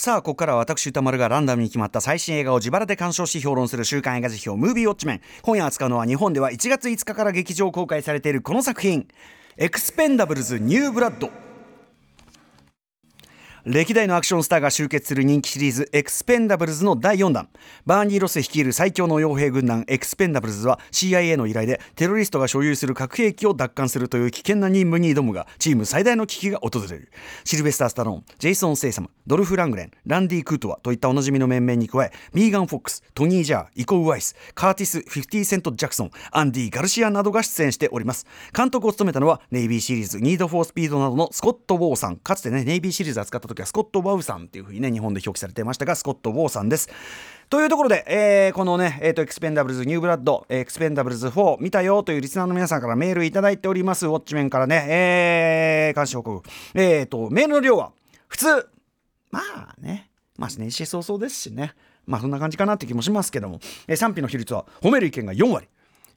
さあここからは私宇多丸がランダムに決まった最新映画を自腹で鑑賞し評論する週刊映画時評ムービーウォッチメン今夜扱うのは日本では1月5日から劇場公開されているこの作品。エクスペンダブルズニューブラッド歴代のアクションスターが集結する人気シリーズエクスペンダブルズの第4弾。バーニー・ロス率いる最強の傭兵軍団エクスペンダブルズは CIA の依頼でテロリストが所有する核兵器を奪還するという危険な任務に挑むがチーム最大の危機が訪れる。シルベスター・スタローンジェイソン・ステイサムドルフ・ラングレンランディ・クートゥアといったおなじみの面々に加えミーガン・フォックストニー・ジャーイコ・ウワイスカーティス・50セント・ジャクソンアンディ・ガルシアなどが出演しております。監督を務めたのはネイビーシールズニード・フォー・スピードなどのスコット・ウォーさん。かつてねネイビーシールズ扱った時はスコット・ウォウさんっていうふうにね日本で表記されてましたがスコット・ウォーさんです。というところで、えー、このね、えーと、エクスペンダブルズニューブラッド、エクスペンダブルズ4見たよというリスナーの皆さんからメールいただいております、ウォッチメンからね、えー、監視報告。えーと、メールの量は、普通、まあね、まあ年始早々ですしね、まあそんな感じかなって気もしますけども、えー、賛否の比率は褒める意見が4割。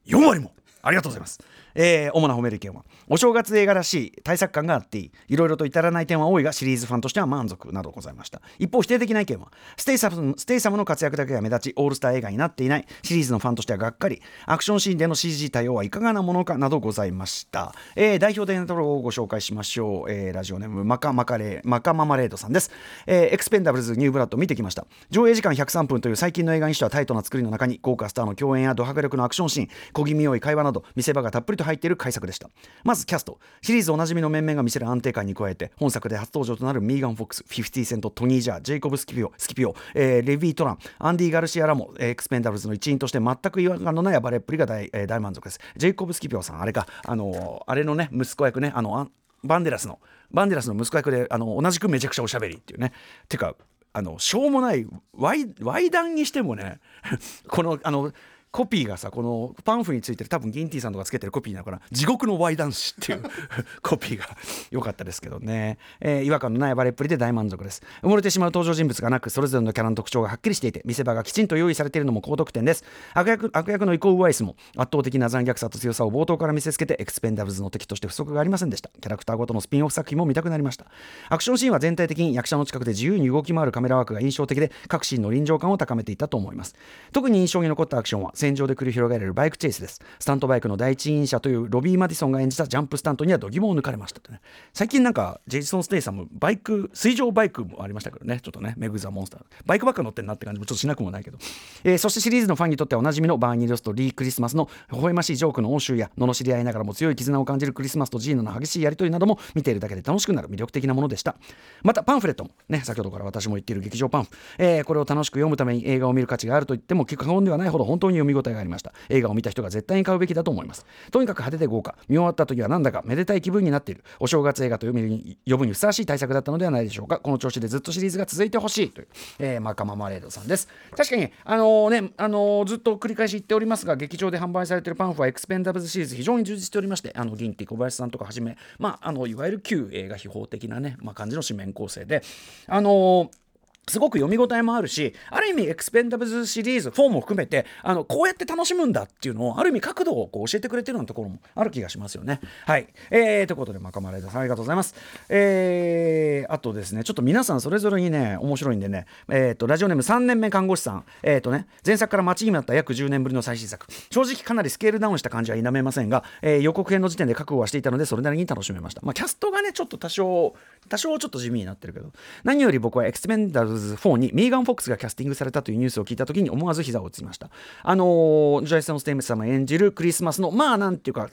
4割も。ありがとうございます。えー、主な褒める意見はお正月映画らしい大作感があっていいいろいろと至らない点は多いがシリーズファンとしては満足などございました。一方否定的な意見はステイサムステイサムの活躍だけが目立ちオールスター映画になっていないシリーズのファンとしてはがっかりアクションシーンでの CG 対応はいかがなものかなどございました、えー、代表的なところをご紹介しましょう、えー、ラジオネームマカマカレーマカママレードさんです、えー、エクスペンダブルズニューブラッド見てきました。上映時間103分という最近の映画にしてはタイトな作りの中に豪華スターの共演やド迫力のアクションシーン小気味良い会話など見せ場がたっぷりと入っている快作でした。まずキャスト。シリーズおなじみの面々が見せる安定感に加えて本作で初登場となるミーガン・フォックス50セントトニー・ジャージェイコブ・スキピオスキピオ、えー、レビー・トランアンディ・ガルシアらも、エクスペンダブルズの一員として全く違和感のない暴れっぷりが大,、えー、大満足です。ジェイコブ・スキピオさんあれかあのー、あれのね息子役ねあのバンデラスのバンデラスの息子役であの同じくめちゃくちゃおしゃべりっていうね。てかあのしょうもないワイ談にしてもね このあのコピーがさこのパンフについてる多分ギンティさんとかつけてるコピーだから地獄の Y 男子っていう コピーが良かったですけどね、えー、違和感のないバレっぷりで大満足です。埋もれてしまう登場人物がなくそれぞれのキャラの特徴がはっきりしていて見せ場がきちんと用意されているのも高得点です。悪役悪役のイコウワイスも圧倒的な残虐さと強さを冒頭から見せつけてエクスペンダブルズの敵として不足がありませんでした。キャラクターごとのスピンオフ作品も見たくなりました。アクションシーンは全体的に役者の近くで自由に動き回るカメラワークが印象的で各シーンの臨場感を高めていたと思います。特に印象に残ったアクションは戦場で繰り広げられるバイクチェイスです。スタントバイクの第一人者というロビー・マディソンが演じたジャンプスタントには度肝を抜かれましたとね。最近なんかジェイソン・ステイさんもバイク水上バイクもありましたけどね。ちょっとねメグ・ザ・モンスター。バイクばっか乗ってんなって感じもちょっとしなくもないけど、えー、そしてシリーズのファンにとってはおなじみのバーニー・ロスとリー・クリスマスの微笑ましいジョークの応酬や罵り合いながらも強い絆を感じるクリスマスとジーノの激しいやり取りなども見ているだけで楽しくなる魅力的なものでした。またパンフレットもね先ほどから私も言っている劇場パン。フ、えー、これを楽しく読むために映画を見る価値があると言っても過言ではないほど本当に読み見応えがありました。映画を見た人が絶対に買うべきだと思います。とにかく派手で豪華。見終わった時はなんだかめでたい気分になっている。お正月映画と呼ぶに呼ぶにふさわしい対策だったのではないでしょうか。この調子でずっとシリーズが続いてほしい。という、えー、マカママレードさんです。確かにあのー、ねあのー、ずっと繰り返し言っておりますが劇場で販売されているパンフはエクスペンダブルズシリーズ非常に充実しておりましてあの銀ティ小林さんとかはじめまああのいわゆる旧映画秘宝的なね、まあ、感じの紙面構成であのーすごく読み応えもあるしある意味エクスペンダブルズシリーズ4も含めてあのこうやって楽しむんだっていうのをある意味角度をこう教えてくれてるようなところもある気がしますよね。はい、えー、ということでマカマレーダさんありがとうございます。えー、あとですねちょっと皆さんそれぞれにね面白いんでね、えーと、ラジオネーム3年目看護師さん、えーとね、前作から待ちに待った約10年ぶりの最新作正直かなりスケールダウンした感じは否めませんが、えー、予告編の時点で覚悟はしていたのでそれなりに楽しめました。まあ、キャストがねちょっと多少多少ちょっと地味になってるけど何より僕はエクスペンダブルズ4にミーガン・フォックスがキャスティングされたというニュースを聞いた時に思わず膝を打ちました。あの、ジェイソン・ステイサム様演じるクリスマスのまあなんていうか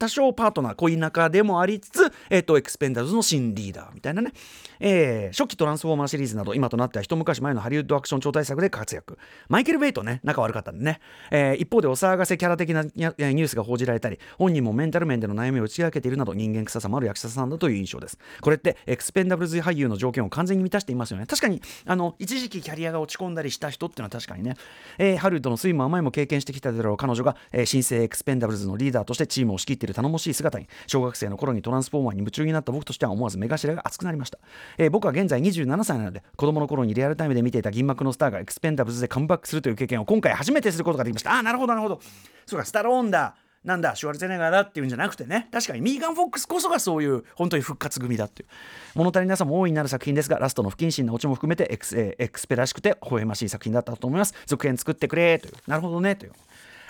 多少パートナー恋仲でもありつつ、えっ、ー、と、エクスペンダーズの新リーダーみたいなね、えー、初期トランスフォーマーシリーズなど、今となっては一昔前のハリウッドアクション超大作で活躍。マイケル・ベイとね、仲悪かったんでね、えー、一方でお騒がせキャラ的なニュースが報じられたり、本人もメンタル面での悩みを打ち明けているなど、人間臭さもある役者さんだという印象です。これって、エクスペンダブルズ俳優の条件を完全に満たしていますよね。確かに、あの、一時期キャリアが落ち込んだりした人っていうのは確かにね、えー、ハリウッドの酸いも甘いも経験してきたであろう彼女が、えー、新生エクスペンダブルズのリーダーとしてチームを仕切っている頼もしい姿に小学生の頃にトランスフォーマーに夢中になった僕としては思わず目頭が熱くなりました、えー、僕は現在27歳なので子供の頃にリアルタイムで見ていた銀幕のスターがエクスペンダブルズでカムバックするという経験を今回初めてすることができました。ああなるほどなるほど。そうかスタローンだ。なんだシュワルツェネガーだっていうんじゃなくてね。確かにミーガン・フォックスこそがそういう本当に復活組だっていう。物足りなさも大いになる作品ですがラストの不謹慎なオチも含めてエクス,、え、エクスペらしくて微笑ましい作品だったと思います。続編作ってくれという。なるほどねという。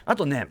あとね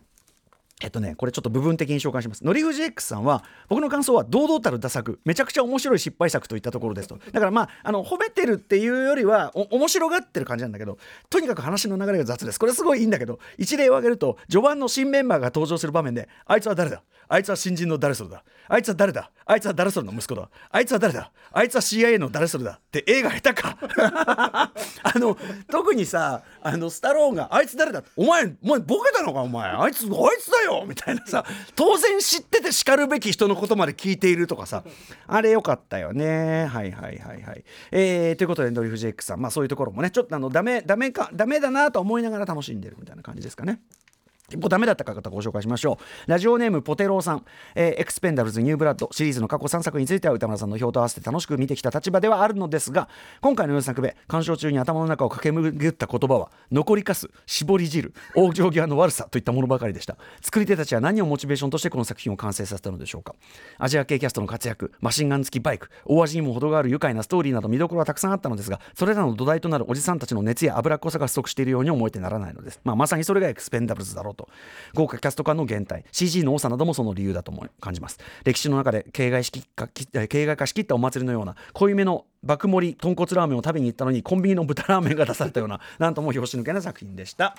えっとね、これちょっと部分的に紹介します。のりふじ X さんは、僕の感想は堂々たる打作、めちゃくちゃ面白い失敗作といったところですと。だからまあ、あの、褒めてるっていうよりは、お面白がってる感じなんだけど、とにかく話の流れが雑です。これすごいいいんだけど、一例を挙げると、序盤の新メンバーが登場する場面で、あいつは誰だ？あいつは新人の誰それだ？あいつは誰だ？あいつは誰それの息子だ？あいつは誰だ？あいつは CIA の誰それだ？って映画下手か。あの特にさあのスタローンがあいつ誰だ？お前お前ボケたのか？お前。あいつあいつだよ！みたいなさ当然知っててしかるべき人のことまで聞いているとかさ。あれよかったよね。はいはいはいはい。えー、ということでドリフトジェイクさん。まあそういうところもねちょっとあのダメダメかダメだなと思いながら楽しんでるみたいな感じですかね。結構ダメだった方ご紹介しましょう。ラジオネームポテローさん、えー、エクスペンダブルズニューブラッドシリーズの過去3作については歌丸さんの評と合わせて楽しく見てきた立場ではあるのですが今回の4作目鑑賞中に頭の中を駆け巡った言葉は残りかす絞り汁往生際の悪さといったものばかりでした。作り手たちは何をモチベーションとしてこの作品を完成させたのでしょうか。アジア系キャストの活躍マシンガン付きバイク大味にも程がある愉快なストーリーなど見どころはたくさんあったのですがそれらの土台となるおじさんたちの熱や脂っこさが不足しているように思えてならないのです、まあ、まさにそれがエクスペンダブルズだろうと。豪華キャスト化の減退。CG の多さなどもその理由だと思い感じます。歴史の中で形骸化し形骸化しきったお祭りのような濃いめの爆盛り豚骨ラーメンを食べに行ったのにコンビニの豚ラーメンが出されたようななんとも拍子抜けな作品でした。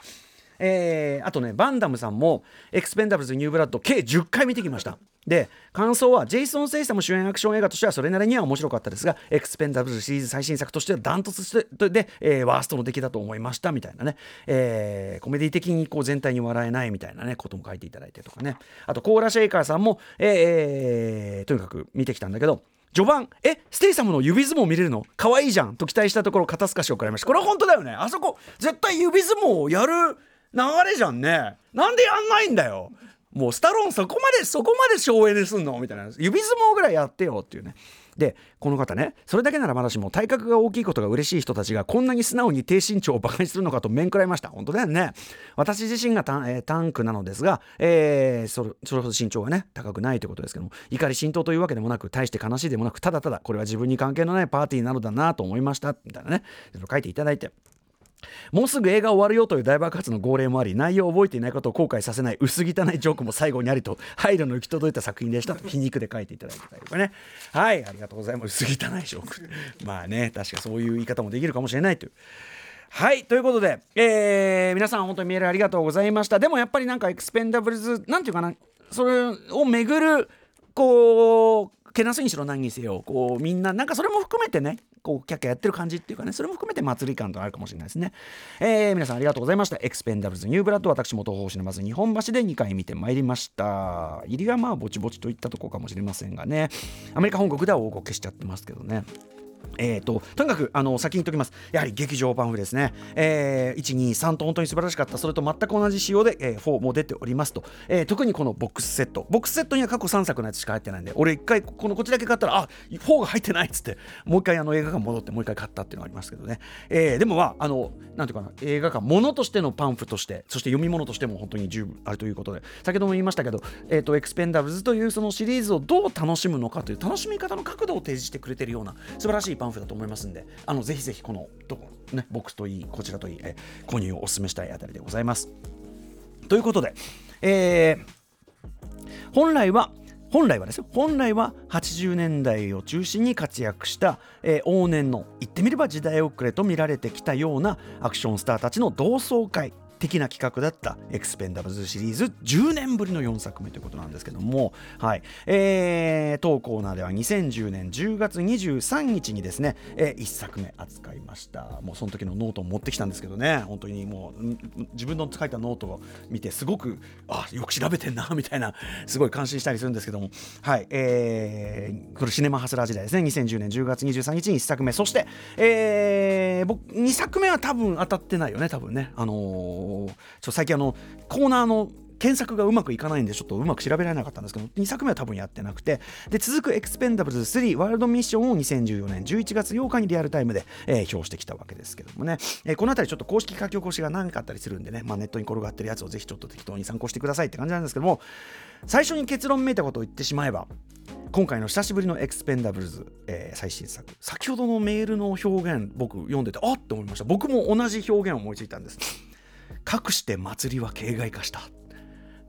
えー、あとねバンダムさんもエクスペンダブルズニューブラッド計10回見てきました。で感想はジェイソン・ステイサム主演アクション映画としてはそれなりには面白かったですがエクスペンダブルズシリーズ最新作としてはダントツで、えー、ワーストの出来だと思いましたみたいなね、えー、コメディ的にこう全体に笑えないみたいなねことも書いていただいてとかね。あとコーラ・シェイカーさんも、えー、とにかく見てきたんだけど序盤えステイサムの指相撲見れるの？可愛いじゃんと期待したところ肩透かしを食らいました。これは本当だよね。あそこ絶対指相撲をやる流れじゃんね。なんでやんないんだよ。もうスタローンそこまでそこまで省エネすんのみたいな。指相撲ぐらいやってよっていうね。でこの方ねそれだけならまだしも体格が大きいことが嬉しい人たちがこんなに素直に低身長をバカにするのかと面食らいました。本当だよね。私自身がタ,、えー、タンクなのですが、えー、それそれほど身長がね高くないということですけども怒り浸透というわけでもなく大して悲しいでもなくただただこれは自分に関係のないパーティーなのだなと思いました。みたいなね。書いていただいて。もうすぐ映画終わるよという大爆発の号令もあり内容を覚えていないことを後悔させない薄汚いジョークも最後にありと配慮の行き届いた作品でしたと皮肉で書いていただいてたりとかね。はいありがとうございます。薄汚いジョーク。まあね確かそういう言い方もできるかもしれないという。はいということで、えー、皆さん本当にメールありがとうございました。でもやっぱりなんかエクスペンダブルズなんていうかなそれをめぐるこうけなすにしろ何にせよこうみんななんかそれも含めてねこうキャッキャやってる感じっていうかねそれも含めて祭り感ってあるかもしれないですね、えー、皆さんありがとうございました。エクスペンダブルズニューブラッド私も TOHOシネマズ日本橋で2回見てまいりました。入りはまあぼちぼちといったとこかもしれませんがね。アメリカ本国では大ごけしちゃってますけどね。えーと、とにかくあの先に言っておきます。やはり劇場パンフですね、えー、123と本当に素晴らしかった。それと全く同じ仕様で、えー、4も出ておりますと、えー、特にこのボックスセット。ボックスセットには過去3作のやつしか入ってないんで俺一回このこっちだけ買ったらあ4が入ってないっつってもう一回あの映画館戻ってもう一回買ったっていうのがありますけどね、えー、でもまああのなんていうかな映画館ものとしてのパンフとしてそして読み物としても本当に十分あるということで。先ほども言いましたけど、えーと、エクスペンダブルズというそのシリーズをどう楽しむのかという楽しみ方の角度を提示してくれてるような素晴らしいパンフだと思いますんであのぜひぜひこのとこ、ね、ボックスといいこちらといい、え購入をお勧めしたいあたりでございます。ということで、えー、本来は本来はですよ本来は80年代を中心に活躍した、えー、往年の言ってみれば時代遅れと見られてきたようなアクションスターたちの同窓会的な企画だったエクスペンダブルズシリーズ。10年ぶりの4作目ということなんですけども、はい。えー、当コーナーでは2010年10月23日にですね、えー、1作目扱いました。もうその時のノートを持ってきたんですけどね。本当にもう自分の書いたノートを見てすごくあよく調べてんな みたいなすごい感心したりするんですけども。はい。えー、これシネマハスラー時代ですね。2010年10月23日に1作目。そして、えー、僕2作目は多分扱ってないよね多分ね。あのーちょ最近あのコーナーの検索がうまくいかないんでちょっとうまく調べられなかったんですけど2作目は多分やってなくてで続くエクスペンダブルズ3ワールドミッションを2014年11月8日にリアルタイムで、えー、評してきたわけですけどもね、えー、この辺りちょっと公式書き起こしが何かあったりするんでね、まあ、ネットに転がってるやつをぜひちょっと適当に参考してくださいって感じなんですけども最初に結論めいたことを言ってしまえば今回の久しぶりのエクスペンダブルズ、えー、最新作。先ほどのメールの表現僕読んでてあっって思いました。僕も同じ表現を思いついたんです。かくして祭りは形骸化した。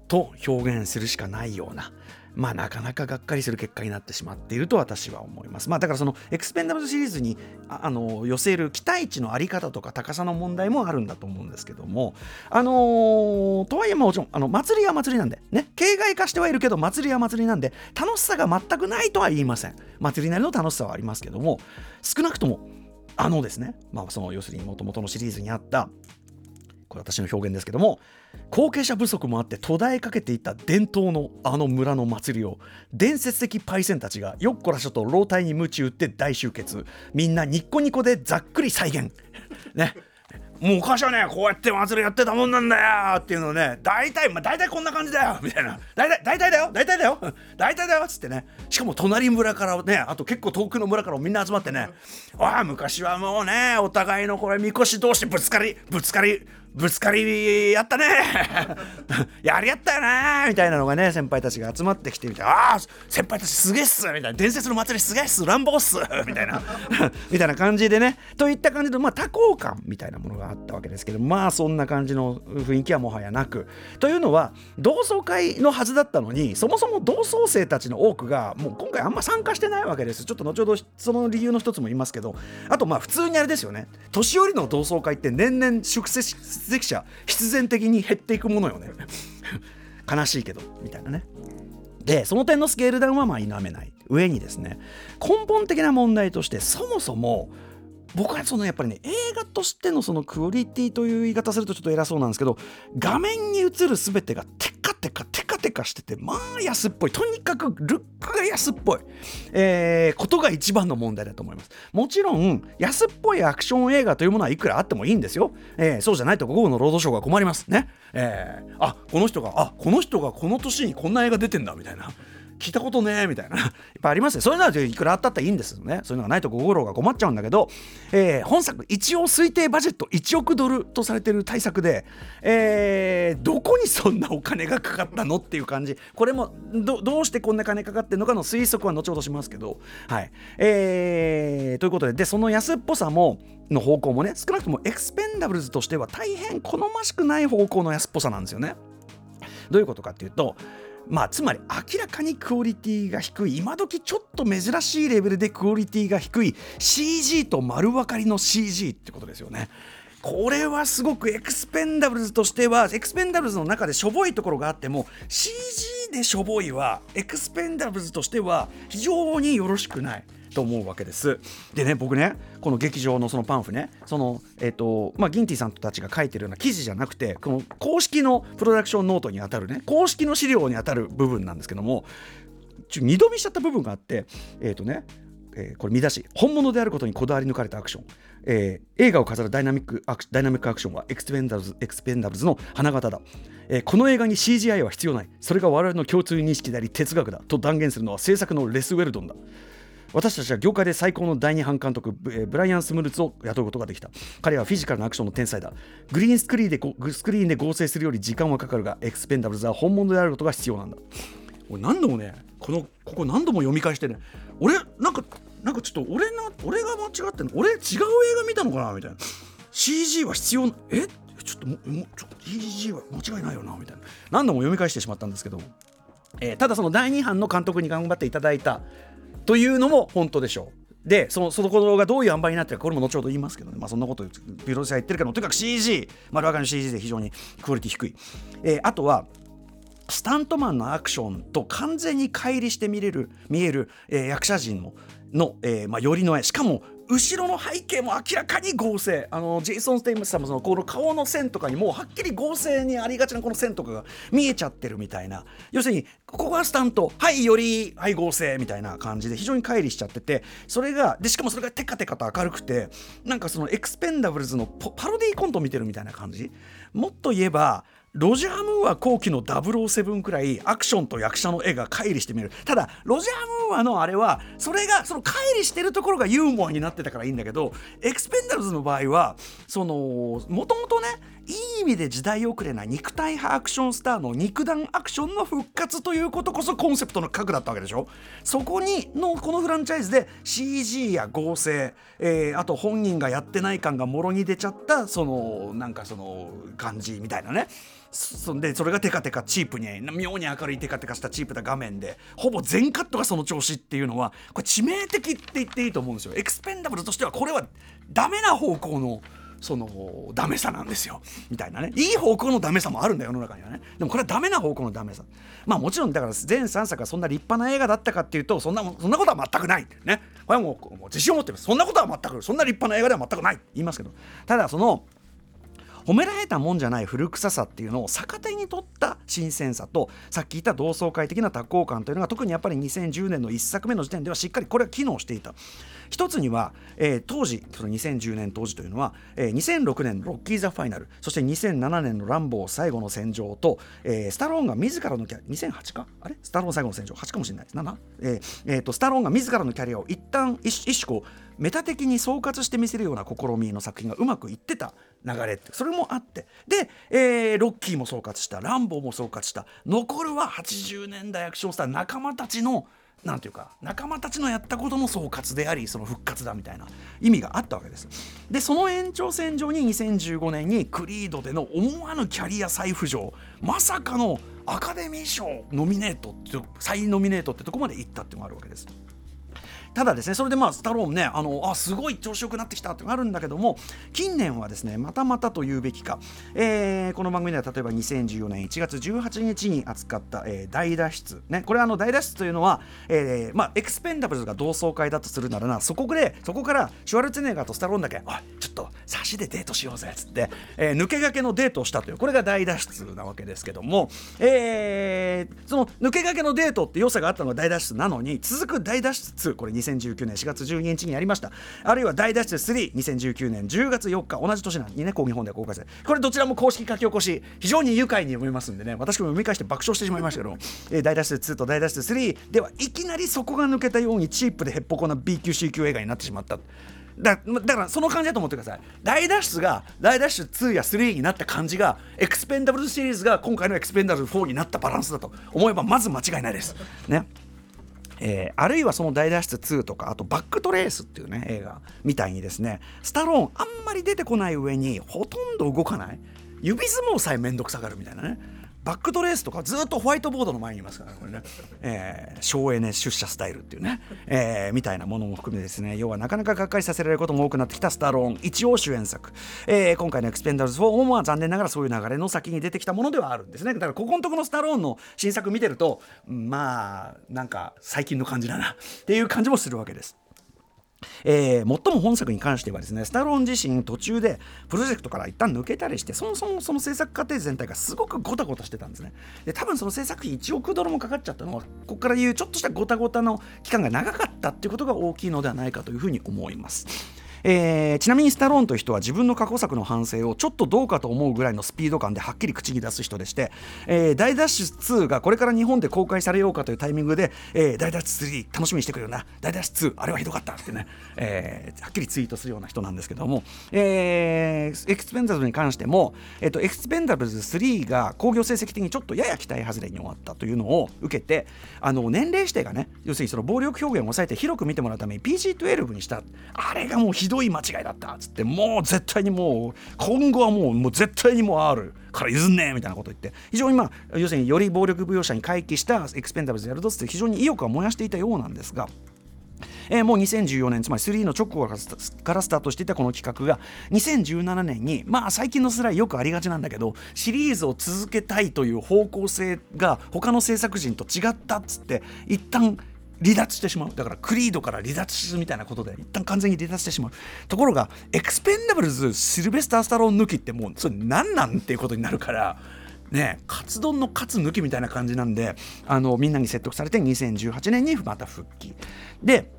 と表現するしかないような。まあなかなかがっかりする結果になってしまっていると私は思います。まあだからそのエクスペンダブルシリーズにあの寄せる期待値のあり方とか高さの問題もあるんだと思うんですけども。あのー、とはいえもちろんあの祭りは祭りなんでね。形骸化してはいるけど祭りは祭りなんで楽しさが全くないとは言いません。祭りなりの楽しさはありますけども少なくともあのですね。まあその要するにもともとのシリーズにあったこれ私の表現ですけども後継者不足もあって途絶えかけていた伝統のあの村の祭りを伝説的パイセンたちがよっこらしょと老体に鞭打って大集結。みんなニッコニコでざっくり再現。ね。もう昔はね。こうやって祭りやってたもんなんだよっていうのをね大体まあ大体こんな感じだよ。みたいな。大体大体だよ。大体だよ。大体だよっつってね。しかも隣村からねあと結構遠くの村からみんな集まってね。ああ昔はもうねお互いのこれみこし同士ぶつかりぶつかりぶつかりやったね。やりやったよねみたいなのがね先輩たちが集まってきてみたいなああ先輩たちすげえっすみたいな。伝説の祭りすげえっす乱暴っす みたいな。みたいな感じでね。といった感じでまあ多幸感みたいなものがあったわけですけどまあそんな感じの雰囲気はもはやなく。というのは同窓会のはずだったのにそもそも同窓生たちの多くがもう今回あんま参加してないわけです。ちょっと後ほどその理由の一つも言いますけどあとまあ普通にあれですよね。年寄りの同窓会って年々出席者必然的に減っていくものよね。悲しいけどみたいなね。でその点のスケールダウンはまあ否めない。上にですね根本的な問題としてそもそも僕はそのやっぱりね映画としてのそのクオリティという言い方するとちょっと偉そうなんですけど画面に映る全てがテテカテカテカしててまあ安っぽい。とにかくルックが安っぽい、えー、ことが一番の問題だと思います。もちろん安っぽいアクション映画というものはいくらあってもいいんですよ、えー、そうじゃないと午後の労働省が困ります。ね。えー、あこの人があこの人がこの年にこんな映画出てんだみたいな。聞いたことねえみたいな。いっぱいありますね。そういうのはいくらあったっていいんですよね。そういうのがないと五郎が困っちゃうんだけど、えー、本作一応推定バジェット1億ドルとされてる対策で、えー、どこにそんなお金がかかったのっていう感じ。これもどうしてこんな金かかってるのかの推測は後ほどしますけど。はい。えー、ということででその安っぽさもの方向もね少なくともエクスペンダブルズとしては大変好ましくない方向の安っぽさなんですよね。どういうことかっていうとまあつまり明らかにクオリティが低い今時ちょっと珍しいレベルでクオリティが低い CG と丸分かりの CG ってことですよね。これはすごくエクスペンダブルズとしてはエクスペンダブルズの中でしょぼいところがあっても CG でしょぼいはエクスペンダブルズとしては非常によろしくない。と思うわけです。でね僕ねこの劇場のそのパンフねそのえっ、ー、とまあギンティさんたちが書いてるような記事じゃなくてこの公式のプロダクションノートにあたるね公式の資料にあたる部分なんですけどもちょ二度見しちゃった部分があってえっ、ー、とねえー、これ見出し本物であることにこだわり抜かれたアクション、えー、映画を飾るダイナミックアクダイナミックアクションはエクスペンダブルズエクスペンダブルズの花形だ、えー、この映画に CGI は必要ない。それが我々の共通認識であり哲学だと断言するのは制作のレス・ウェルドンだ。私たちは業界で最高の第二班監督ブライアン・スムルツを雇うことができた。彼はフィジカルなアクションの天才だ。グリーンスクリーンでスクリーンで合成するより時間はかかるがエクスペンダブルズは本物であることが必要なんだ。俺何度もねこのここ何度も読み返してね。俺なんかなんかちょっと俺な俺が間違ってんの？俺違う映画見たのかな？みたいな。CG は必要え？ちょっとももちょ CG は間違いないよな？みたいな。何度も読み返してしまったんですけど、えー、ただその第2班の監督に頑張っていただいたというのも本当でしょう。でそのそのことがどういう塩梅になってるかこれも後ほど言いますけどね、まあ、そんなことビロデスは言ってるけどとにかく CG 丸分かりの CG で非常にクオリティ低い、えー、あとはスタントマンのアクションと完全に乖離して見れる見える、えー、役者陣のの、えーまあ、寄りの絵しかも後ろの背景も明らかに合成。あのジェイソン・ステイムスさんもそのこの顔の線とかにもうはっきり合成にありがちなこの線とかが見えちゃってるみたいな。要するにここがスタントはいよりはい合成みたいな感じで非常に乖離しちゃっててそれがでしかもそれがテカテカと明るくてなんかそのエクスペンダブルズのパロディーコント見てるみたいな感じ。もっと言えばロジャー・ムーア後期の007くらいアクションと役者の絵が乖離してみえる。ただロジャー・ムーアのあれはそれがその乖離してるところがユーモアになってたからいいんだけどエクスペンダブルズの場合はそのもともとねいい意味で時代遅れな肉体派アクションスターの肉弾アクションの復活ということこそコンセプトの核だったわけでしょ。そこにのこのフランチャイズで CG や合成、えー、あと本人がやってない感がもろに出ちゃったそのなんかその感じみたいなね。そんでそれがテカテカチープに妙に明るいテカテカしたチープな画面でほぼ全カットがその調子っていうのはこれ致命的って言っていいと思うんですよ。エクスペンダブルとしてはこれはダメな方向のそのダメさなんですよ。みたいなね。いい方向のダメさもあるんだよ世の中にはね。でもこれはダメな方向のダメさ。まあもちろんだから全3作がそんな立派な映画だったかっていうとそんなそんなことは全くないね。これはもうもう自信を持ってます。そんなことは全くそんな立派な映画では全くない言いますけど。ただその褒められたもんじゃない古臭さっていうのを逆手に取った新鮮さとさっき言った同窓会的な多幸感というのが特にやっぱり2010年の1作目の時点ではしっかりこれは機能していた。一つには、えー、当時その2010年当時というのは、えー、2006年のロッキー・ザ・ファイナルそして2007年のランボー最後の戦場と、えー、スタローンが自らのキャリア2008か？あれ？スタローン最後の戦場8かもしれないです。7、えーえーと、スタローンが自らのキャリアを一旦一一種こうメタ的に総括して見せるような試みの作品がうまくいってた流れってそれもあって。で、えー、ロッキーも総括したランボーも総括した残るは80年代アクションスター仲間たちのなんていうか仲間たちのやったことの総括でありその復活だみたいな意味があったわけです。でその延長線上に2015年にクリードでの思わぬキャリア再浮上まさかのアカデミー賞ノミネートって再ノミネートってとこまで行ったっていうのがあるわけです。ただですねそれでまあスタローンねあのあすごい調子よくなってきたってあるんだけども近年はですねまたまたと言うべきか、えー、この番組では例えば2014年1月18日に扱った、えー、大脱出ねこれあの大脱出というのは、えー、まあエクスペンダブルズが同窓会だとするならなそこでそこからシュワルツェネッガーとスタローンだけ「おいちょっと差しでデートしようぜ」っつって、えー、抜け駆けのデートをしたというこれが大脱出なわけですけども、えー、その抜け駆けのデートって良さがあったのが大脱出なのに続く大脱出2これ2019年4月12日にやりました。あるいは大脱出32019年10月4日同じ年にね日本で公開されこれどちらも公式書き起こし非常に愉快に読めますんでね。私も読み返して爆笑してしまいましたけど、えー、大脱出2と大脱出3ではいきなりそこが抜けたようにチープでへっぽこな B 級 C 級映画になってしまった。だだからその感じだと思ってください。大脱出が大脱出2や3になった感じがエクスペンダブルシリーズが今回のエクスペンダブルズ4になったバランスだと思えばまず間違いないです。ね。えー、あるいはその大脱出2とかあとバックトレースっていうね映画みたいにですねスタローンあんまり出てこない上にほとんど動かない。指相撲さえ面倒くさがるみたいなね。バックトレースとかずっとホワイトボードの前にいますからこれね、えー、省エネ出社スタイルっていうね、えー、みたいなものも含めですね。要はなかなかがっかりさせられることも多くなってきたスタローン。一応主演作、えー、今回のエクスペンダルズ4も残念ながらそういう流れの先に出てきたものではあるんですね。だからここのとこのスタローンの新作見てるとまあなんか最近の感じだな。っていう感じもするわけです。えー、最も本作に関してはですねスタローン自身途中でプロジェクトから一旦抜けたりしてそもそもその制作過程全体がすごくごたごたしてたんですね。で多分その制作費1億ドルもかかっちゃったのはここから言うちょっとしたごたごたの期間が長かったっていうことが大きいのではないかというふうに思います。えー、ちなみにスタローンという人は自分の過去作の反省をちょっとどうかと思うぐらいのスピード感ではっきり口に出す人でして、えー、大脱出2がこれから日本で公開されようかというタイミングで、えー、大脱出3楽しみにしてくれるな大脱出2あれはひどかったってね、えー、はっきりツイートするような人なんですけども、えー、エクスペンダブルに関しても、えーと、エクスペンダブル3が興行成績的にちょっとやや期待外れに終わったというのを受けてあの年齢指定がね要するにその暴力表現を抑えて広く見てもらうために PG12 にした。あれがもうひどい。どい間違いだったっつってもう絶対にもう今後はもうもう絶対にもう R から譲んねえみたいなこと言って非常にまあ要するにより暴力舞踊者に回帰したエクスペンダブルズやるとって非常に意欲は燃やしていたようなんですが。えー、もう2014年つまり3の直後からスタートしていたこの企画が2017年にまあ最近のスライよくありがちなんだけどシリーズを続けたいという方向性が他の制作陣と違ったっつって一旦離脱してしまう。だからクリードから離脱するみたいなことで一旦完全に離脱してしまう。ところがエクスペンダブルズシルベスター・スタローン抜きってもうそれ何なんっていうことになるからね、カツ丼のカツ抜きみたいな感じなんであのみんなに説得されて2018年にまた復帰。で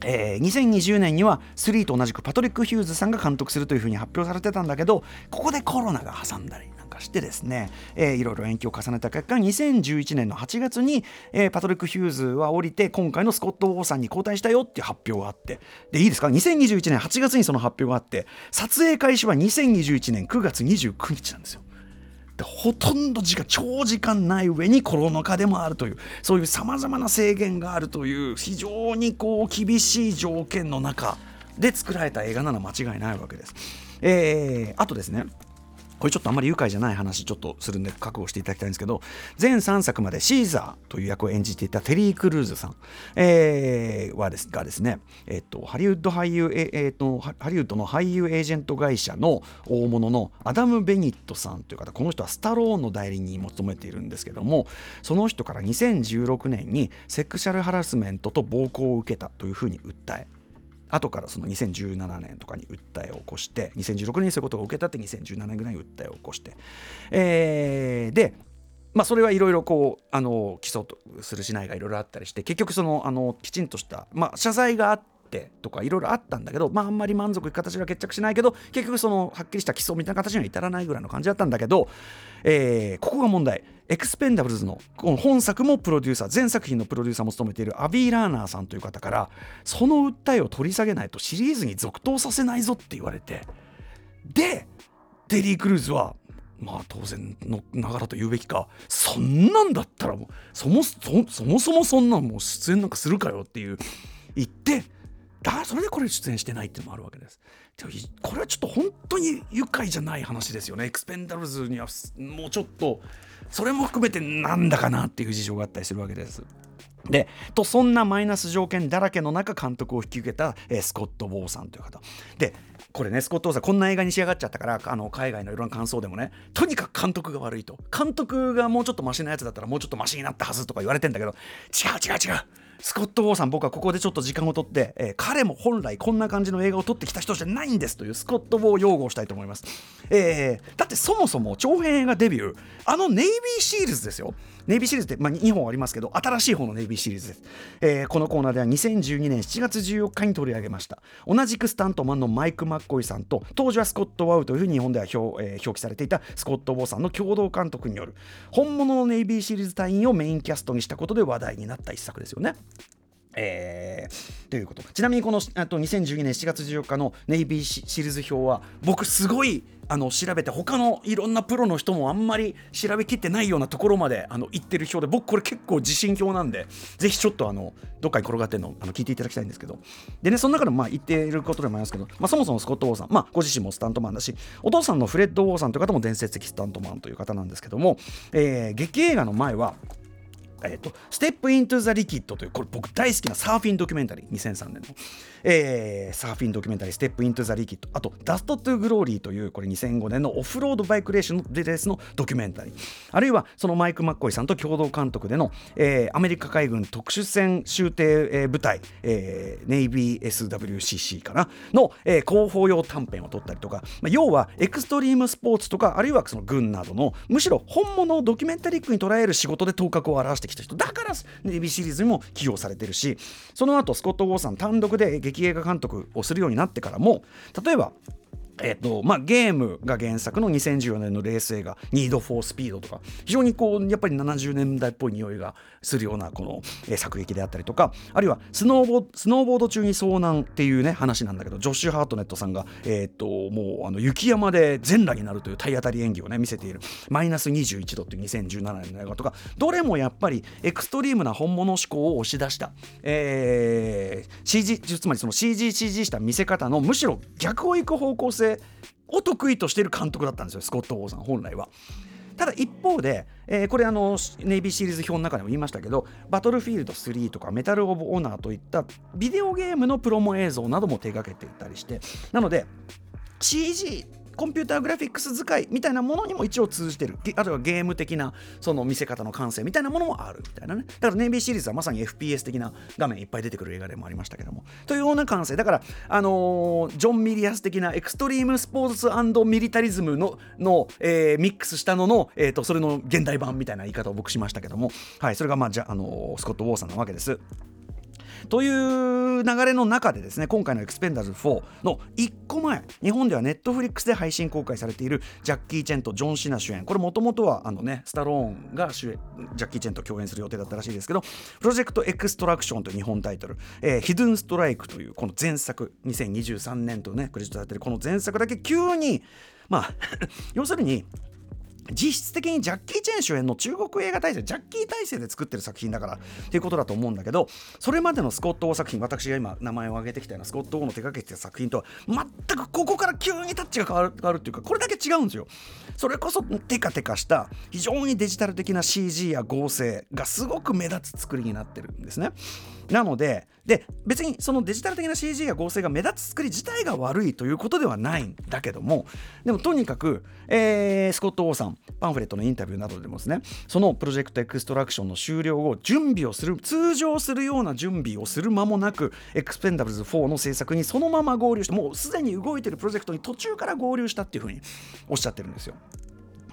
えー、2020年には3と同じくパトリック・ヒューズさんが監督するというふうに発表されてたんだけどここでコロナが挟んだり。かしてですね、えー、いろいろ延期を重ねた結果2011年の8月に、えー、パトリック・ヒューズは降りて今回のスコット・ウォーさんに交代したよっていう発表があってでいいですか？2021年8月にその発表があって撮影開始は2021年9月29日なんですよ。ほとんど時間長時間ない上にコロナ禍でもあるというそういうさまざまな制限があるという非常にこう厳しい条件の中で作られた映画なら間違いないわけです。えー、あとですねこれちょっとあんまり愉快じゃない話ちょっとするんで覚悟していただきたいんですけど全3作までシーザーという役を演じていたテリー・クルーズさん、えー、はですがですね、えっと、ハリウッド俳優ええっとハリウッドの俳優エージェント会社の大物のアダム・ベニットさんという方。この人はスタローンの代理人も務めているんですけどもその人から2016年にセクシャルハラスメントと暴行を受けたというふうに訴え後からその2017年とかに訴えを起こして2016年にそういうことを受けたって2017年ぐらいに訴えを起こして、えー、でまあ、それはいろいろこうあの起訴するしないがいろいろあったりして結局そのあのきちんとした、まあ、謝罪があってってとかいろいろあったんだけど、まあ、あんまり満足いく形が決着しないけど結局そのはっきりした起訴みたいな形には至らないぐらいの感じだったんだけど、えー、ここが問題。エクスペンダブルズの本作もプロデューサー全作品のプロデューサーも務めているアヴィ・ラーナーさんという方からその訴えを取り下げないとシリーズに続投させないぞって言われてでテリー・クルーズはまあ当然のながらと言うべきか。そんなんだったらもうそもそもそもそんなんもう出演なんかするかよっていう言ってだそれでこれ出演してないっていうのもあるわけです。これはちょっと本当に愉快じゃない話ですよね。エクスペンダルズにはもうちょっとそれも含めてなんだかなっていう事情があったりするわけです。でとそんなマイナス条件だらけの中監督を引き受けた、えー、スコット・ボーさんという方でこれねスコット・ボーさんこんな映画に仕上がっちゃったからあの海外のいろんな感想でもねとにかく監督が悪いと監督がもうちょっとマシなやつだったらもうちょっとマシになったはずとか言われてんだけど違う違う違うスコット・ウォーさん僕はここでちょっと時間を取って、えー、彼も本来こんな感じの映画を撮ってきた人じゃないんですというスコット・ウォー擁護をしたいと思います、えー、だってそもそも長編映画デビューあのネイビーシールズですよ。ネイビーシールズって、まあ、2本ありますけど新しい方のネイビーシールズです、えー、このコーナーでは2012年7月14日に取り上げました。同じくスタントマンのマイク・マッコイさんと当時はスコット・ワウというふうに日本では表,、えー、表記されていたスコット・ウォーさんの共同監督による本物のネイビーシールズ隊員をメインキャストにしたことで話題になった一作ですよね。えー、ということ。ちなみにこのあと2012年7月14日のネイビーシールズ評は僕すごいあの調べて他のいろんなプロの人もあんまり調べきってないようなところまであの言ってる評で僕これ結構自信評なんでぜひちょっとあのどっかに転がってるのあの聞いていただきたいんですけど。でねその中でもまあ言っていることでもありますけど、まあ、そもそもスコット・ウォーさん、まあ、ご自身もスタントマンだしお父さんのフレッド・ウォーさんという方も伝説的スタントマンという方なんですけども、えー、劇映画の前はえーと、ステップイントゥザリキッドというこれ僕大好きなサーフィンドキュメンタリー2003年の、えー、サーフィンドキュメンタリーステップイントゥザリキッドあとダストトゥグローリーというこれ2005年のオフロードバイクレーションのレースのドキュメンタリー。あるいはそのマイク・マッコイさんと共同監督での、えー、アメリカ海軍特殊戦終艇、えー、部隊、えー、ネイビー SWCC かなの、えー、広報用短編を撮ったりとか、まあ、要はエクストリームスポーツとかあるいはその軍などのむしろ本物をドキュメンタリックに捉える仕事で頭角を現してきた人。だからネイビーシリーズにも起用されてるしその後スコット・ウォーさん単独で劇映画監督をするようになってからも例えばえっとまあ、ゲームが原作の2014年のレース映画「ニード・フォー・スピード」とか非常にこうやっぱり70年代っぽい匂いがするようなこの、えー、作劇であったりとかあるいはスノーボスノーボード中に遭難っていうね話なんだけどジョッシュ・ハートネットさんが、えー、っともうあの雪山で全裸になるという体当たり演技をね見せている「マイナス21度」っていう2017年の映画とかどれもやっぱりエクストリームな本物志向を押し出した、えー、CG つまりその CGCG した見せ方のむしろ逆をいく方向性を得意としている監督だったんですよスコット・ウォーさん本来は。ただ一方で、えー、これあのネイビーシリーズ表の中でも言いましたけどバトルフィールド3とかメタル・オブ・オナーといったビデオゲームのプロモ映像なども手掛けていたりしてなので CG コンピューターグラフィックス使いみたいなものにも一応通じてる。あるいはゲーム的なその見せ方の感性みたいなものもあるみたいなね。だからネイビーシリーズはまさに FPS 的な画面いっぱい出てくる映画でもありましたけども。というような感性。だからあのー、ジョン・ミリアス的なエクストリームスポーツミリタリズムのの、えー、ミックスしたのの、えーと、それの現代版みたいな言い方を僕しましたけども。はい。それがまあじゃあのー、スコット・ウォーさんなわけです。という流れの中でですね今回の「エクスペンダブルズ4」の1個前日本ではネットフリックスで配信公開されているジャッキー・チェンとジョン・シナ主演。これもともとはあのねスタローンが主演ジャッキー・チェンと共演する予定だったらしいですけどプロジェクトエクストラクションという日本タイトル、えー、ヒドゥンストライクというこの前作2023年とねクレジットされてるこの前作だけ急にまあ 要するに実質的にジャッキー・チェン主演の中国映画体制ジャッキー体制で作ってる作品だからっていうことだと思うんだけどそれまでのスコット・オー作品私が今名前を挙げてきたようなスコット・オーの手掛けてた作品とは全くここから急にタッチが変わる変わるっていうかこれだけ違うんですよ。それこそテカテカした非常にデジタル的な CG や合成がすごく目立つ作りになってるんですね。なのでで別にそのデジタル的な CG や合成が目立つ作り自体が悪いということではないんだけどもでもとにかく、えー、スコット・オーさんパンフレットのインタビューなどでもですねそのプロジェクトエクストラクションの終了後準備をする通常するような準備をする間もなくエクスペンダブルズ4の制作にそのまま合流してもうすでに動いてるプロジェクトに途中から合流したっていうふうにおっしゃってるんですよ。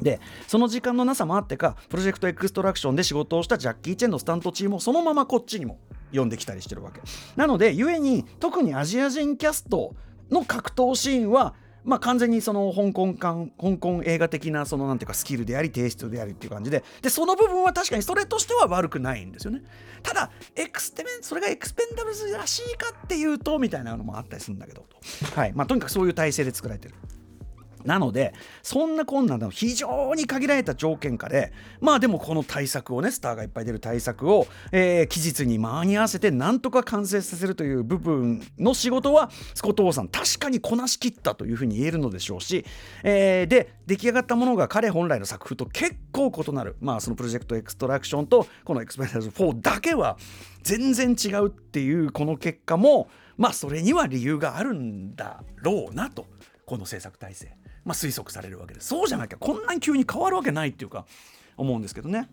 でその時間のなさもあってかプロジェクトエクストラクションで仕事をしたジャッキー・チェンのスタントチームをそのままこっちにも呼んできたりしてるわけ。なのでゆえに特にアジア人キャストの格闘シーンはまあ、完全にその香港感香港映画的なそのなんていうかスキルであり提出でありっていう感じで。でその部分は確かにそれとしては悪くないんですよね。ただエクステメンそれがエクスペンダブルズらしいかっていうとみたいなのもあったりするんだけどはい。まあ、とにかくそういう体制で作られてる。なのでそんな困難な非常に限られた条件下でまあでもこの大作をねスターがいっぱい出る大作を、えー、期日に間に合わせてなんとか完成させるという部分の仕事はスコット・ウォーさん確かにこなしきったというふうに言えるのでしょうし、えー、で出来上がったものが彼本来の作風と結構異なるまあそのプロジェクトエクストラクションとこのエクスペンダブルズ4だけは全然違うっていうこの結果もまあそれには理由があるんだろうなとこの制作体制。まあ、推測されるわけですそうじゃなきゃこんなに急に変わるわけないっていうか思うんですけどね。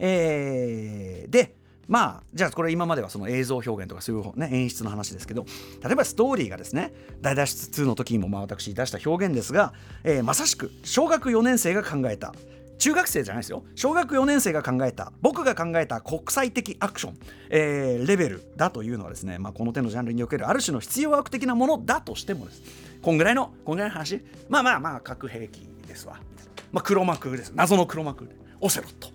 えー、でまあじゃあこれ今まではその映像表現とかそういう、ね、演出の話ですけど例えばストーリーがですね大脱出2の時にもまあ私出した表現ですが、えー、まさしく小学4年生が考えた中学生じゃないですよ。小学4年生が考えた僕が考えた国際的アクション、えー、レベルだというのはですね、まあ、この手のジャンルにおけるある種の必要悪的なものだとしてもです。こんぐらいのこんぐらいの話？まあまあまあ核兵器ですわ、まあ、黒幕です。謎の黒幕オセロット。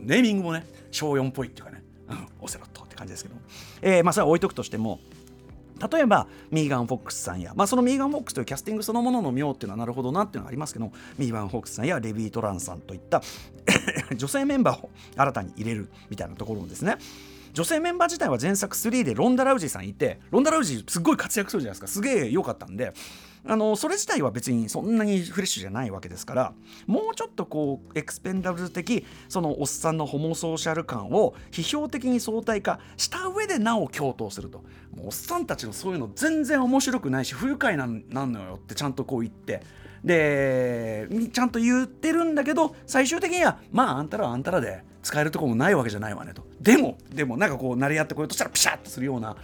ネーミングもね小4っぽいっていうかね、うん、オセロットって感じですけど、えー、まあそれは置いとくとしても例えばミーガン・フォックスさんや、まあ、そのミーガン・フォックスというキャスティングそのものの妙っていうのはなるほどなっていうのはありますけどミーガン・フォックスさんやレビー・トランさんといった 女性メンバーを新たに入れるみたいなところですね。女性メンバー自体は前作3でロンダ・ラウジーさんいてロンダ・ラウジーすっごい活躍するじゃないですかすげえ良かったんであのそれ自体は別にそんなにフレッシュじゃないわけですからもうちょっとこうエクスペンダブル的そのおっさんのホモソーシャル感を批評的に相対化した上でなお共闘すると。もうおっさんたちのそういうの全然面白くないし不愉快なんのよってちゃんとこう言って。でちゃんと言ってるんだけど最終的にはまああんたらはあんたらで使えるとこもないわけじゃないわねと。でもでもなんかこう成り合ってこようとしたらピシャッとするような。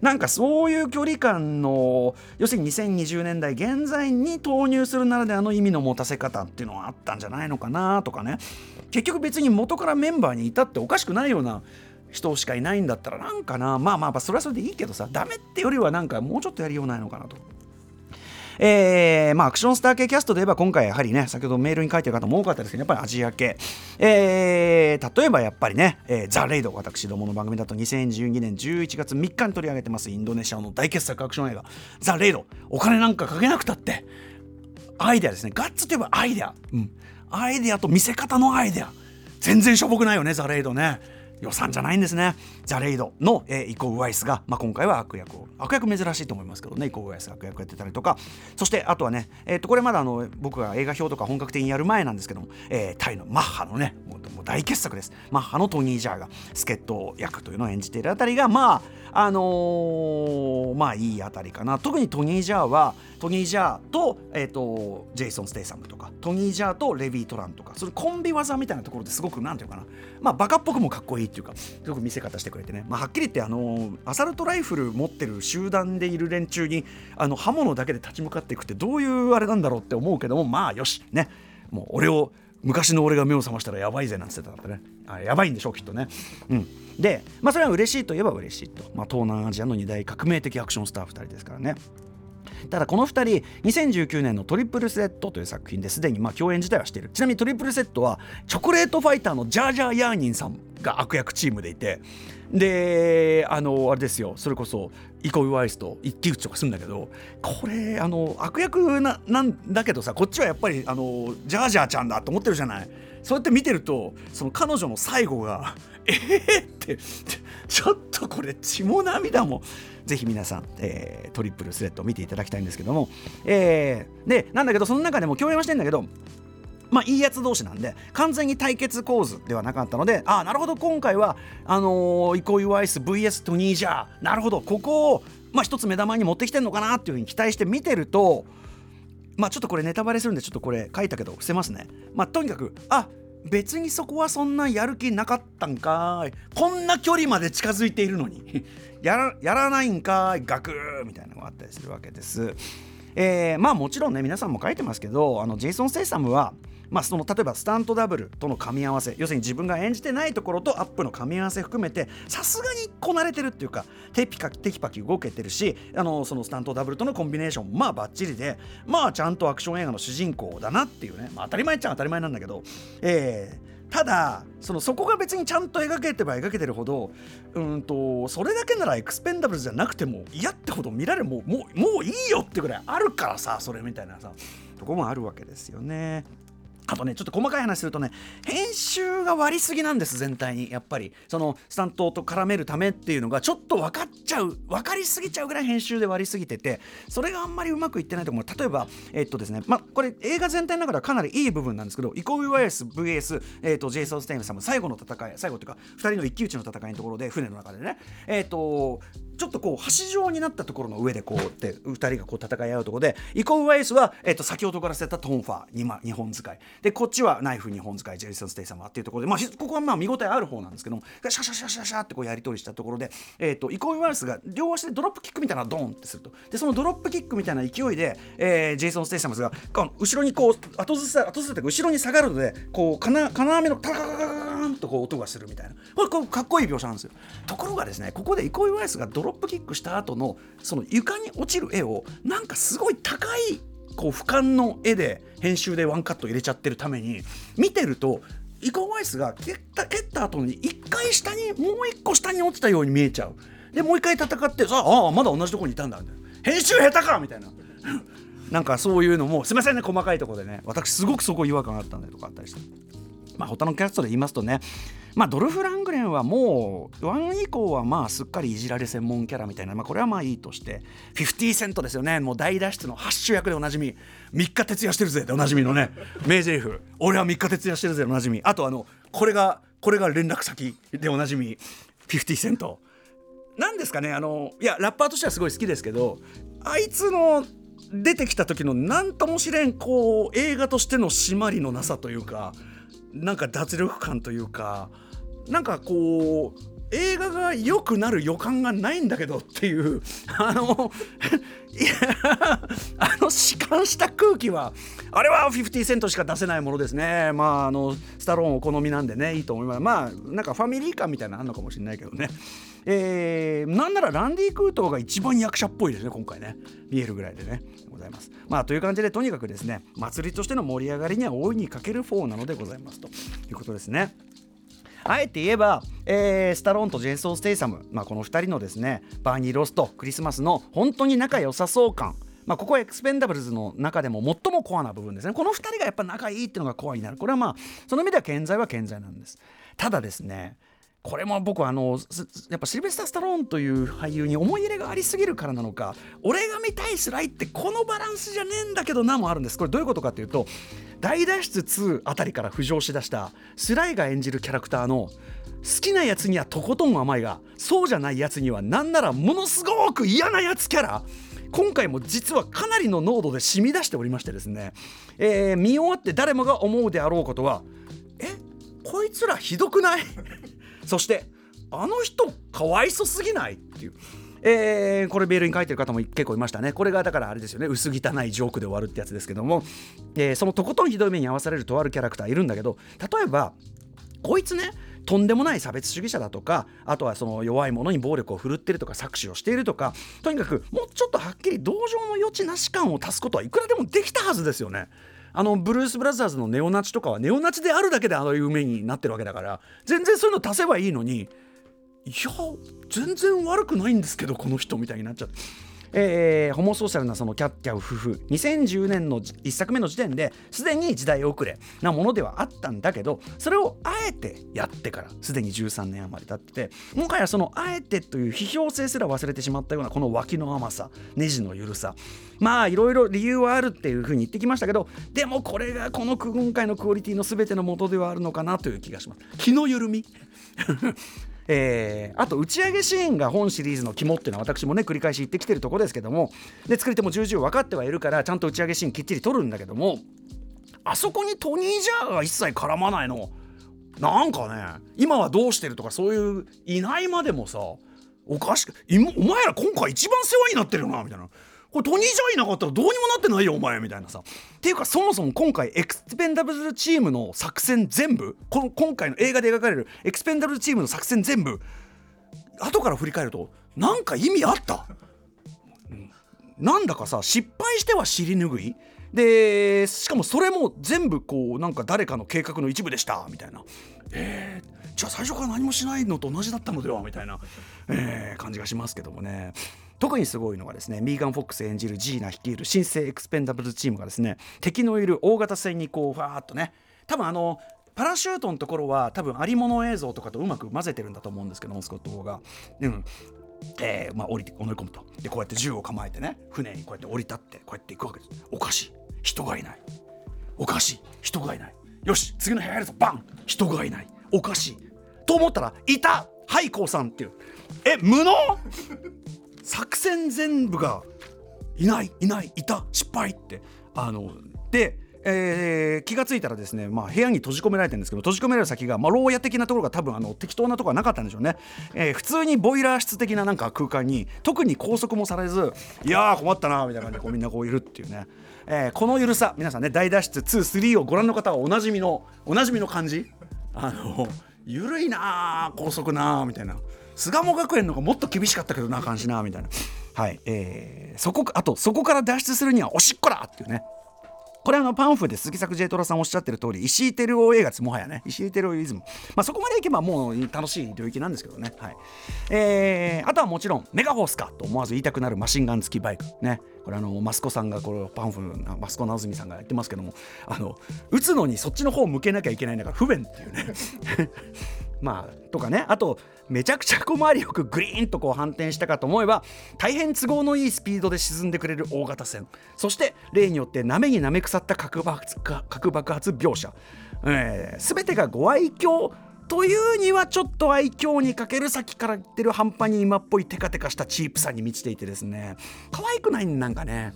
なんかそういう距離感の要するに2020年代現在に投入するならではの意味の持たせ方っていうのはあったんじゃないのかなとかね。結局別に元からメンバーにいたっておかしくないような人しかいないんだったらなんかな。まあまあそれはそれでいいけどさ。ダメってよりはなんかもうちょっとやりようないのかなと。えー、まあ、アクションスター系キャストで言えば今回やはりね、先ほどメールに書いてる方も多かったですけど、やっぱりアジア系。えー、例えばやっぱりね、えー、ザ・レイド、私どもの番組だと2012年11月3日に取り上げてます、インドネシアの大傑作アクション映画、ザ・レイド。お金なんかかけなくたって、アイデアですね。ガッツといえばアイデア。うん。アイデアと見せ方のアイデア。全然しょぼくないよね、ザ・レイドね。予算じゃないんですね。ザ・レイドの、えー、イコ・ウワイスが、まあ、今回は悪役を悪役珍しいと思いますけどね。イコ・ウワイスが悪役やってたりとか。そしてあとはね、えー、とこれまだあの僕が映画表とか本格的にやる前なんですけども、えー、タイのマッハのねもう大傑作です。マッハのトニー・ジャーが助っ人役というのを演じているあたりがまああのー、まあいいあたりかな。特にトニー・ジャーはトニー・ジャーと,、えーと、ジェイソン・ステイサムとかトニー・ジャーとレビー・トランとかそれコンビ技みたいなところですごくなんていうかな。まあバカっぽくもかっこいいっていうかすごく見せ方してくれてね、まあ、はっきり言ってあのー、アサルトライフル持ってる集団でいる連中にあの刃物だけで立ち向かっていくってどういうあれなんだろうって思うけどもまあよしね。もう俺を昔の俺が目を覚ましたらやばいぜなんて言ってたんでね。あやばいんでしょうきっとね。うん。で、まあ、それは嬉しいといえば嬉しいと、まあ、東南アジアの2大革命的アクションスター2人ですからね。ただこの2人2019年のトリプルセットという作品ですでにまあ共演自体はしている。ちなみにトリプルセットはチョコレートファイターのジャージャー・ヤーニンさんが悪役チームでいてであのあれですよ。それこそイコウワイスと一騎打ちとかするんだけどこれあの悪役ななんだけどさこっちはやっぱりあのジャージャーちゃんだと思ってるじゃない。そうやって見てるとその彼女の最後がえーってちょっとこれ血も涙も。ぜひ皆さん、えー、トリプルスレッドを見ていただきたいんですけども、えー、でなんだけどその中でも共演はしてんだけどまあ、いいやつ同士なんで完全に対決構図ではなかったのでああなるほど今回はあのー、イコイワイス VS トニージャー。なるほどここを、まあ、一つ目玉に持ってきてんのかなっていうふうに期待して見てるとまあちょっとこれネタバレするんでちょっとこれ書いたけど伏せますね。まあとにかくあ別にそこはそんなやる気なかったんかい。こんな距離まで近づいているのに。やらやらないんかい。ガクーみたいなのがあったりするわけです。えー、まあもちろんね皆さんも書いてますけどあのジェイソン・ステイサムはまあ、その例えばスタントダブルとの噛み合わせ要するに自分が演じてないところとアップの噛み合わせ含めてさすがにこなれてるっていうかテピカテキパキ動けてるしあのそのスタントダブルとのコンビネーションまあバッチリでまあちゃんとアクション映画の主人公だなっていうね、まあ、当たり前っちゃ当たり前なんだけど、えー、ただそのそこが別にちゃんと描けてば描けてるほどうんとそれだけならエクスペンダブルじゃなくても嫌ってほど見られもうもうもういいよってぐらいあるからさそれみたいなさとこもあるわけですよね。あとねちょっと細かい話するとね編集が割りすぎなんです全体に。やっぱり。そのスタントと絡めるためっていうのがちょっと分かっちゃう分かりすぎちゃうぐらい編集で割りすぎててそれがあんまりうまくいってないと思う例えばえっとですねまあこれ映画全体の中ではかなりいい部分なんですけどイコウィワイエス VS、えっと、ジェイソン・ステイサムの最後の戦い最後というか2人の一騎打ちの戦いのところで船の中でね。えっとちょっとこう橋状になったところの上でこうって2人がこう戦い合うところでイコ・ウワイスは、えっと、先ほどから捨てたトンファー 2, 2本使い。でこっちはナイフ2本使いジェイソン・ステイサムっていうところで、まあ、ここはまあ見応えある方なんですけどもシャシャシャシャシャってこうやり取りしたところで、えっと、イコ・ウワイスが両足でドロップキックみたいなドンってすると。でそのドロップキックみたいな勢いで、えー、ジェイソン・ステイサムが後ろにこう後ずさ後ずさって後ろに下がるのでこう金、金網のタカカカカカンとこう音がするみたいなこれこうかっこいい描写なんですよところがですねここでイコ・ウワイスがドロップキックした後のその床に落ちる絵をなんかすごい高いこう俯瞰の絵で編集でワンカット入れちゃってるために見てるとイコワイスが蹴った蹴った後に1回下にもう1個下に落ちたように見えちゃう。でもう1回戦ってさああまだ同じとこにいたんだ編集下手かみたいな。なんかそういうのもすいませんね細かいとこでね。私すごくそこ違和感があったんだとかあったりして。まあ他のキャストで言いますとねまあ、ドルフ・ラングレンはもう1以降はまあすっかりいじられ専門キャラみたいな、まあ、これはまあいいとして。50セントですよね。もう大脱出のハッシュ役でおなじみ。3日徹夜してるぜでおなじみのね。名台詞俺は3日徹夜してるぜでおなじみ。あとあのこれがこれが連絡先でおなじみ。50セント。なんですかねあのいやラッパーとしてはすごい好きですけどあいつの出てきた時の何ともしれんこう映画としての締まりのなさというかなんか脱力感というかなんかこう映画が良くなる予感がないんだけどっていうあのいやあの弛緩した空気はあれは50セントしか出せないものですね。まああのスタローンお好みなんでねいいと思います。まあなんかファミリー感みたいなのあるのかもしれないけどね。えー、なんならランディ・クートゥアが一番役者っぽいですね今回ね。見えるぐらいでね。ございます。まあという感じでとにかくですね祭りとしての盛り上がりには大いに欠ける4なのでございますと。いうことですね。あえて言えば、えー、スタローンとジェイソン・ステイサム、まあ、この2人のですねバーニー・ロスとクリスマスの本当に仲良さそう感。まあ、ここはエクスペンダブルズの中でも最もコアな部分ですね。この2人がやっぱ仲いいっていうのがコアになる。これはまあその意味では健在は健在なんです。ただですねこれも僕はあのやっぱシルベスター・スタローンという俳優に思い入れがありすぎるからなのか俺が見たいスライってこのバランスじゃねえんだけどなもあるんです。これどういうことかっていうと大脱出2あたりから浮上しだしたスライが演じるキャラクターの好きなやつにはとことん甘いがそうじゃないやつにはなんならものすごく嫌なやつキャラ。今回も実はかなりの濃度で染み出しておりましてですね、えー、見終わって誰もが思うであろうことはえこいつらひどくない？そしてあの人かわいそすぎないっていう。えー、これメールに書いてる方も結構いましたねこれがだからあれですよね薄汚いジョークで終わるってやつですけども、えー、そのとことんひどい目に遭わされるとあるキャラクターいるんだけど例えばこいつねとんでもない差別主義者だとかあとはその弱い者に暴力を振るってるとか搾取をしているとかとにかくもうちょっとはっきり同情の余地なし感を足すことはいくらでもできたはずですよね。あのブルース・ブラザーズのネオナチとかはネオナチであるだけであの有名になってるわけだから全然そういうの足せばいいのにいや全然悪くないんですけどこの人みたいになっちゃって。えー、ホモソーシャルなそのキャッキャウ夫婦2010年の1作目の時点ですでに時代遅れなものではあったんだけどそれをあえてやってからすでに13年余り経ってもはやそのあえてという批評性すら忘れてしまったようなこの脇の甘さネジの緩さ。まあいろいろ理由はあるっていうふうに言ってきましたけどでもこれがこの今回のクオリティの全ての元ではあるのかなという気がします。気の緩み？えー、あと打ち上げシーンが本シリーズの肝っていうのは私もね繰り返し言ってきてるとこですけどもで作り手も重々分かってはいるからちゃんと打ち上げシーンきっちり撮るんだけどもあそこにトニー・ジャーが一切絡まないの。なんかね今はどうしてるとかそういういないまでもさおかしくお前ら今回一番世話になってるよなみたいな。これトニー・ジャーいなかったらどうにもなってないよお前みたいなさ。っていうかそもそも今回エクスペンダブルチームの作戦全部この今回の映画で描かれるエクスペンダブルチームの作戦全部後から振り返るとなんか意味あった、なんだかさ失敗しては尻拭い？でしかもそれも全部こうなんか誰かの計画の一部でした？みたいな。えー、じゃあ最初から何もしないのと同じだったのでは？みたいな、えー、感じがしますけどもね。特にすごいのがですねミーガン・フォックス演じるジーナ率いる新生エクスペンダブルチームがですね敵のいる大型船にこうファーッとね多分あのパラシュートのところは多分ありもの映像とかとうまく混ぜてるんだと思うんですけどモスコット号が。うん。えーまあ、降りて乗り込むと。でこうやって銃を構えてね船にこうやって降り立ってこうやって行くわけです。おかしい。人がいない。おかしい。人がいない。よし次の部屋入るぞ。バン。人がいない。おかしい。と思ったらいた。はいこうさんっていう。え無能？作戦全部がいないいないいた失敗って。あのでえー、気が付いたらですね、まあ、部屋に閉じ込められてるんですけど閉じ込められる先が、まあ、牢屋的なところが多分あの適当なところはなかったんでしょうね、えー、普通にボイラー室的ななんか空間に特に拘束もされずいやー困ったなみたいな感じでこうみんなこういるっていうね、えー、このゆるさ皆さんね大脱出23をご覧の方はおなじみのおなじみの感じ。あのゆるいな拘束なみたいな。巣鴨学園の方がもっと厳しかったけどな感じなみたいな。はいえー、そこあとそこから脱出するにはおしっこだっていうね。これあのパンフで鈴木作 J トラさんおっしゃってる通り石井照夫映画ですもはやね。石井照夫イズムまあそこまでいけばもう楽しい領域なんですけどね。はい。えー、あとはもちろんメガホースかと思わず言いたくなるマシンガン付きバイクね。これあのマスコさんがこれパンフマスコ直澄さんがやってますけども。あの打つのにそっちの方を向けなきゃいけないんだから不便っていうね。まあとかねあとめちゃくちゃ小回りよくグリーンとこう反転したかと思えば大変都合のいいスピードで沈んでくれる大型船。そして例によってなめになめ腐った核爆発核爆発描写、えー、全てがご愛嬌というにはちょっと愛嬌にかける先から言ってる半端に今っぽいテカテカしたチープさに満ちていてですね。可愛くないんなんかね。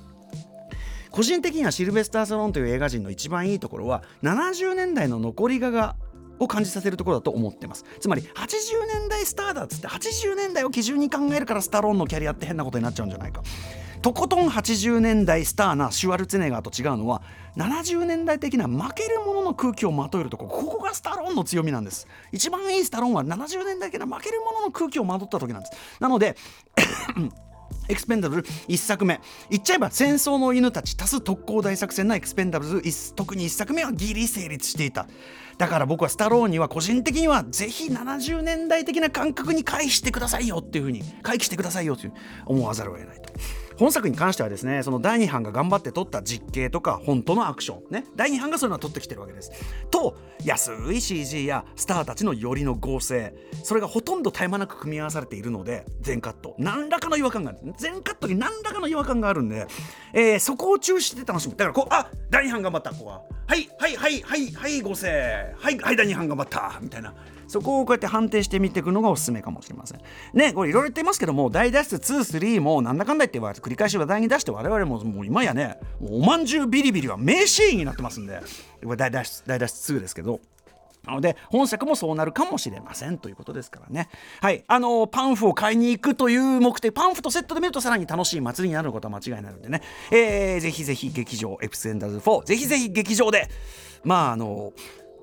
個人的にはシルベスター・ソロンという映画人の一番いいところは70年代の残りががを感じさせるところだと思ってます。つまり80年代スターだっつって80年代を基準に考えるからスタローンのキャリアって変なことになっちゃうんじゃないか。とことん80年代スターなシュワルツェネガーと違うのは70年代的な負けるものの空気をまとえるとこここがスタローンの強みなんです。一番いいスタローンは70年代的な負けるものの空気をまとった時なんです。なのでエクスペンダブル1作目言っちゃえば戦争の犬たち足す特攻大作戦のエクスペンダブル特に1作目はギリ成立していただから僕はスタローには個人的にはぜひ70年代的な感覚に回避してくださいよっていうふうに回帰してくださいよという思わざるを得ないと。本作に関してはですねその第2版が頑張って撮った実景とか本当のアクションね第2版がそういうのは撮ってきてるわけです。と安い CG やスターたちのよりの合成それがほとんど絶え間なく組み合わされているので全カット。何らかの違和感がある。全カットに何らかの違和感があるんで、えー、そこを中止して楽しむ。だからこうあ第2版頑張った。ここははいはいはいはいはい合成。はいはい第2版頑張った。みたいな。そこをこうやって判定してみていくのがおすすめかもしれません。ねこれいろいろ言ってますけども大脱出23もなんだかんだ言って繰り返し話題に出して我々ももう今やねおまんじゅうビリビリは名シーンになってますんで大脱出大脱出2ですけど。なので本作もそうなるかもしれませんということですからね。はいあのパンフを買いに行くという目的パンフとセットで見るとさらに楽しい祭りになることは間違いないのでね、えー、ぜひぜひ劇場エプセンダーズ4ぜひぜひ劇場でまああの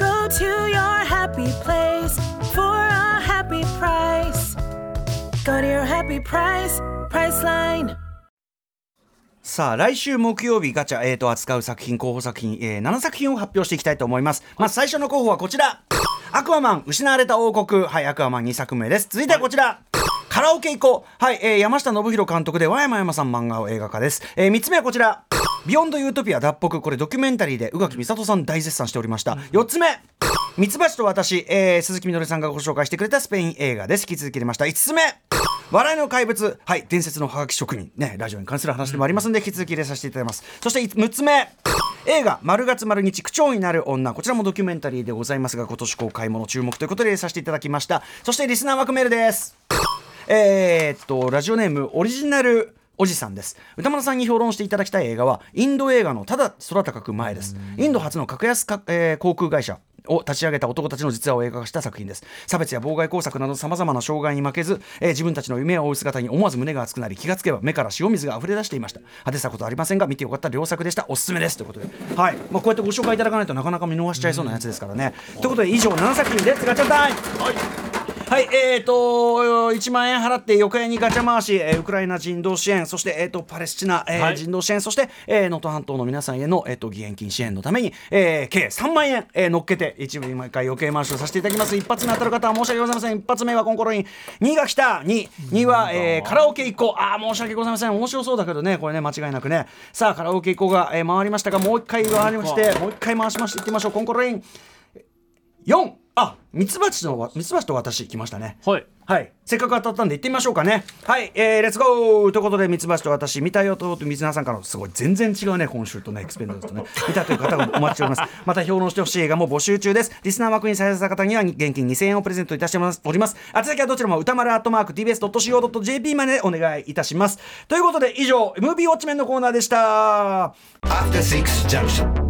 Go to your happy place for a happy price. Go to your happy price, Priceline. さあ来週木曜日ガチャ、えー、と扱う作品候補作品、えー、7作品を発表していきたいと思います。まず最初の候補はこちら。アクアマン失われた王国。はいアクアマン2作目です。続いてはこちら、カラオケ行こう。はい、えー、山下敦弘監督で和山やまさん漫画を映画化です、えー、3つ目はこちら。ビヨンドユートピア脱北。これドキュメンタリーで宇垣美里さん大絶賛しておりました。4つ目。ミツバチと私、えー、鈴木みのりさんがご紹介してくれたスペイン映画です。引き続き出ました。5つ目。笑いの怪物。はい。伝説のハガキ職人。ね。ラジオに関する話でもありますので引き続き入れさせていただきます。そして6つ目。映画「丸月丸日区長になる女」こちらもドキュメンタリーでございますが今年公開もの注目ということで入れさせていただきました。そしてリスナー枠メールです。えー、っとラジオネームオリジナルおじさんです。歌丸さんに評論していただきたい映画はインド映画のただ空高く前です。インド初の格安か、えー航空会社を立ち上げた男たちの実話を映画化した作品です。差別や妨害工作などさまざまな障害に負けず、えー自分たちの夢を追う姿に思わず胸が熱くなり気がつけば目から塩水が溢れ出していました。派手さことありませんが見てよかった良作でした。おすすめです。ということではい、まあ、こうやってご紹介いただかないとなかなか見逃しちゃいそうなやつですからね、ということで以上7作品です。ガチャタイム。はい、えー、と1万円払って横屋にガチャ回し、えーウクライナ人道支援そして、えー、とパレスチナ、えーはい。人道支援そしてえー能登、半島の皆さんへの、えー、と義援金支援のために、えー計3万円、えー乗っけて一部に毎回余計回しをさせていただきます。一発目当たる方は申し訳ございません。一発目はコンコロイン。2が来た。2, 2は、えーカラオケ行こう。あー申し訳ございません。面白そうだけどねこれね間違いなくね。さあカラオケ行こうが、えー回りましたがもう一回回りましてもう一回回しましていってみましょう。コンコロイン。4あミツバチのミツバチと私来ましたねはいはい、せっかく当たったんで行ってみましょうかね。はい、えー、レッツゴーということで、ミツバチと私、見たよと、水菜さんからの、すごい、全然違うね、今週とね、エクスペンダーズとね、見たという方がお待ちしております。また、評論してほしい映画も募集中です。リスナー枠に採用された方には、現金2000円をプレゼントいたしております。あ先はどちらも歌丸アットマーク TBS.CO.JP までお願いいたします。ということで、以上、ムービーウォッチメンのコーナーでした。After Six Junction. 2